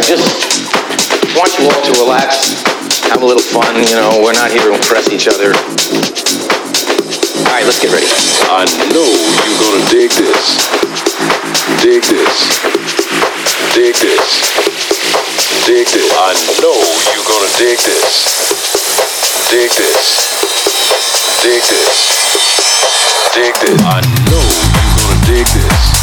I just want you all to relax, have a little fun. You know, we're not here to impress each other. All right, let's get ready. I know you're gonna dig this. Dig this. Dig this. Dig this. I know you're gonna dig this. Dig this. Dig this. Dig this. I know you're gonna dig this.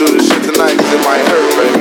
do this shit tonight because it might hurt, baby.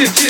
This, this.